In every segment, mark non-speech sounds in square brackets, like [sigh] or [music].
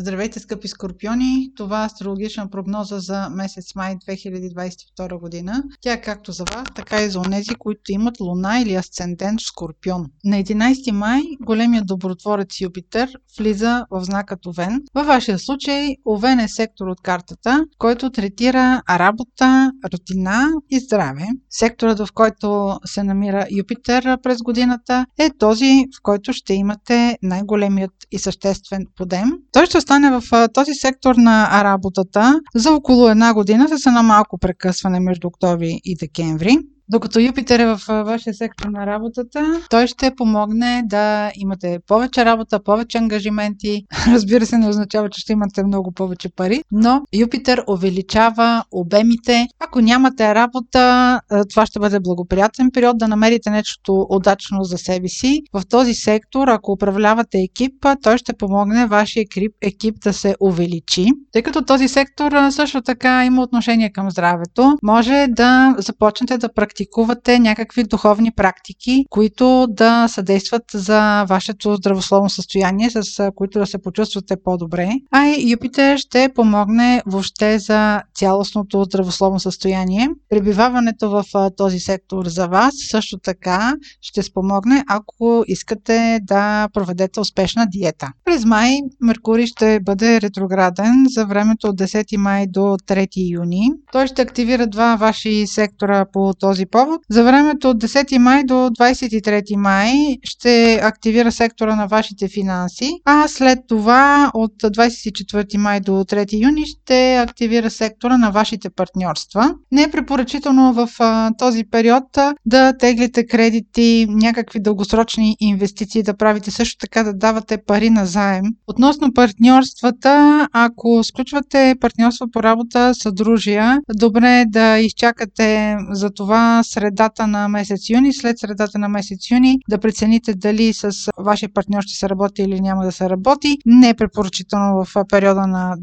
Здравейте, скъпи скорпиони! Това е астрологична прогноза за месец май 2022 година. Тя е както за вас, така и за онези, които имат луна или асцендент скорпион. На 11 май големият добротворец Юпитер влиза в знакът Овен. Във вашия случай Овен е сектор от картата, който третира работа, рутина и здраве. Секторът, в който се намира Юпитер през годината е този, в който ще имате най-големият и съществен подем. Той ще остане в този сектор на работата за около една година с едно малко прекъсване между октомври и декември. Докато Юпитер е в вашия сектор на работата, той ще помогне да имате повече работа, повече ангажименти. [laughs] Разбира се, не означава, че ще имате много повече пари, но Юпитер увеличава обемите. Ако нямате работа, това ще бъде благоприятен период да намерите нещо удачно за себе си. В този сектор, ако управлявате екип, той ще помогне вашия екип, да се увеличи. Тъй като този сектор също така има отношение към здравето, може да започнете да практикувате практикувате някакви духовни практики, които да съдействат за вашето здравословно състояние, с които да се почувствате по-добре. А и Юпитер ще помогне въобще за цялостното здравословно състояние. Пребиваването в този сектор за вас също така ще спомогне, ако искате да проведете успешна диета. През май Меркурий ще бъде ретрограден за времето от 10 май до 3 юни. Той ще активира два ваши сектора по този повод. За времето от 10 май до 23 май ще активира сектора на вашите финанси, а след това от 24 май до 3 юни ще активира сектора на вашите партньорства. Не е препоръчително в а, този период да теглите кредити, някакви дългосрочни инвестиции, да правите също така да давате пари на заем. Относно партньорствата, ако сключвате партньорство по работа, съдружия, добре е да изчакате за това средата на месец юни, след средата на месец юни да прецените дали с вашия партньор ще се работи или няма да се работи. Не е препоръчително в периода на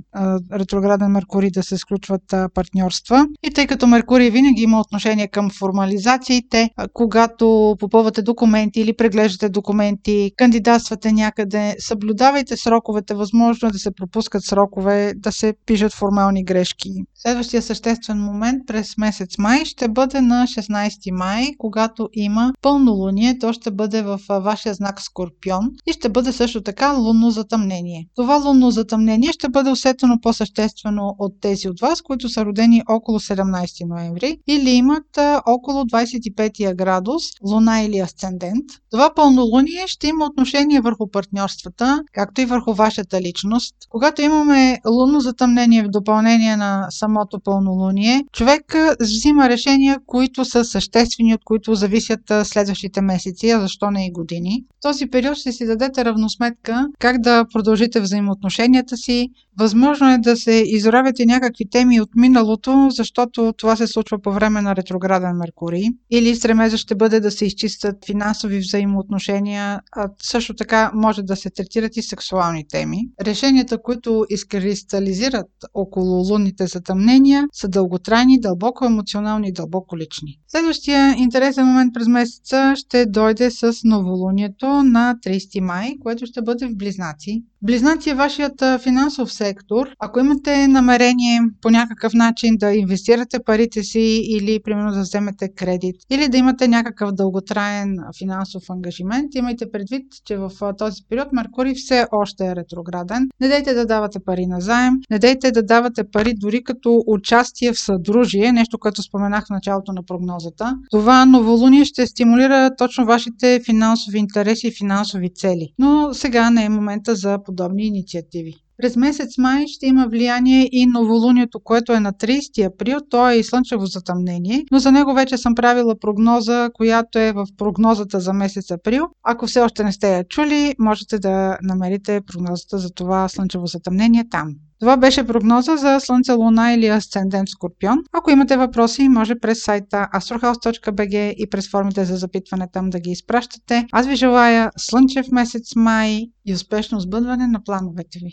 ретрограден Меркурий да се сключват партньорства. И тъй като Меркурий винаги има отношение към формализациите, когато попълвате документи или преглеждате документи, кандидатствате някъде, съблюдавайте сроковете, възможно е да се пропускат срокове, да се пишат формални грешки. Следващия съществен момент през месец май ще бъде на 16 май, когато има пълнолуние. То ще бъде в вашия знак Скорпион и ще бъде също така лунно затъмнение. Това лунно затъмнение ще бъде усетено по-съществено от тези от вас, които са родени около 17 ноември или имат около 25 градус, луна или асцендент. Това пълнолуние ще има отношение върху партньорствата, както и върху вашата личност. Когато имаме лунно затъмнение в допълнение на самото пълнолуние, човек взима решения, които са съществени, от които зависят следващите месеци, а защо не и години. В този период ще си дадете равносметка как да продължите взаимоотношенията си. Възможно е да се изравяте някакви теми от миналото, защото това се случва по време на ретрограден Меркурий. Или стремежа ще бъде да се изчистят финансови взаимоотношения, а също така може да се третират и сексуални теми. Решенията, които изкристализират около лунните затъмнения, са дълготрайни, дълбоко емоционални и дълбоко лични. Следващия интересен момент през месеца ще дойде с новолунието на 30 май, което ще бъде в Близнаци. Близнаци е вашият финансов сектор. Ако имате намерение по някакъв начин да инвестирате парите си или примерно да вземете кредит или да имате някакъв дълготраен финансов ангажимент, имайте предвид, че в този период Меркурий все още е ретрограден. Не дайте да давате пари на заем, не дайте да давате пари дори като участие в съдружие, нещо, което споменах в началото на прогнозата. Това новолуние ще стимулира точно вашите финансови интереси и финансови цели. Но сега не е момента за подобни инициативи. През месец май ще има влияние и новолунието, което е на 30 април. То е и слънчево затъмнение, но за него вече съм правила прогноза, която е в прогнозата за месец април. Ако все още не сте я чули, можете да намерите прогнозата за това слънчево затъмнение там. Това беше прогноза за Слънце, Луна или Асцендент Скорпион. Ако имате въпроси, може през сайта astrohouse.bg и през формите за запитване там да ги изпращате. Аз ви желая слънчев месец май и успешно сбъдване на плановете ви.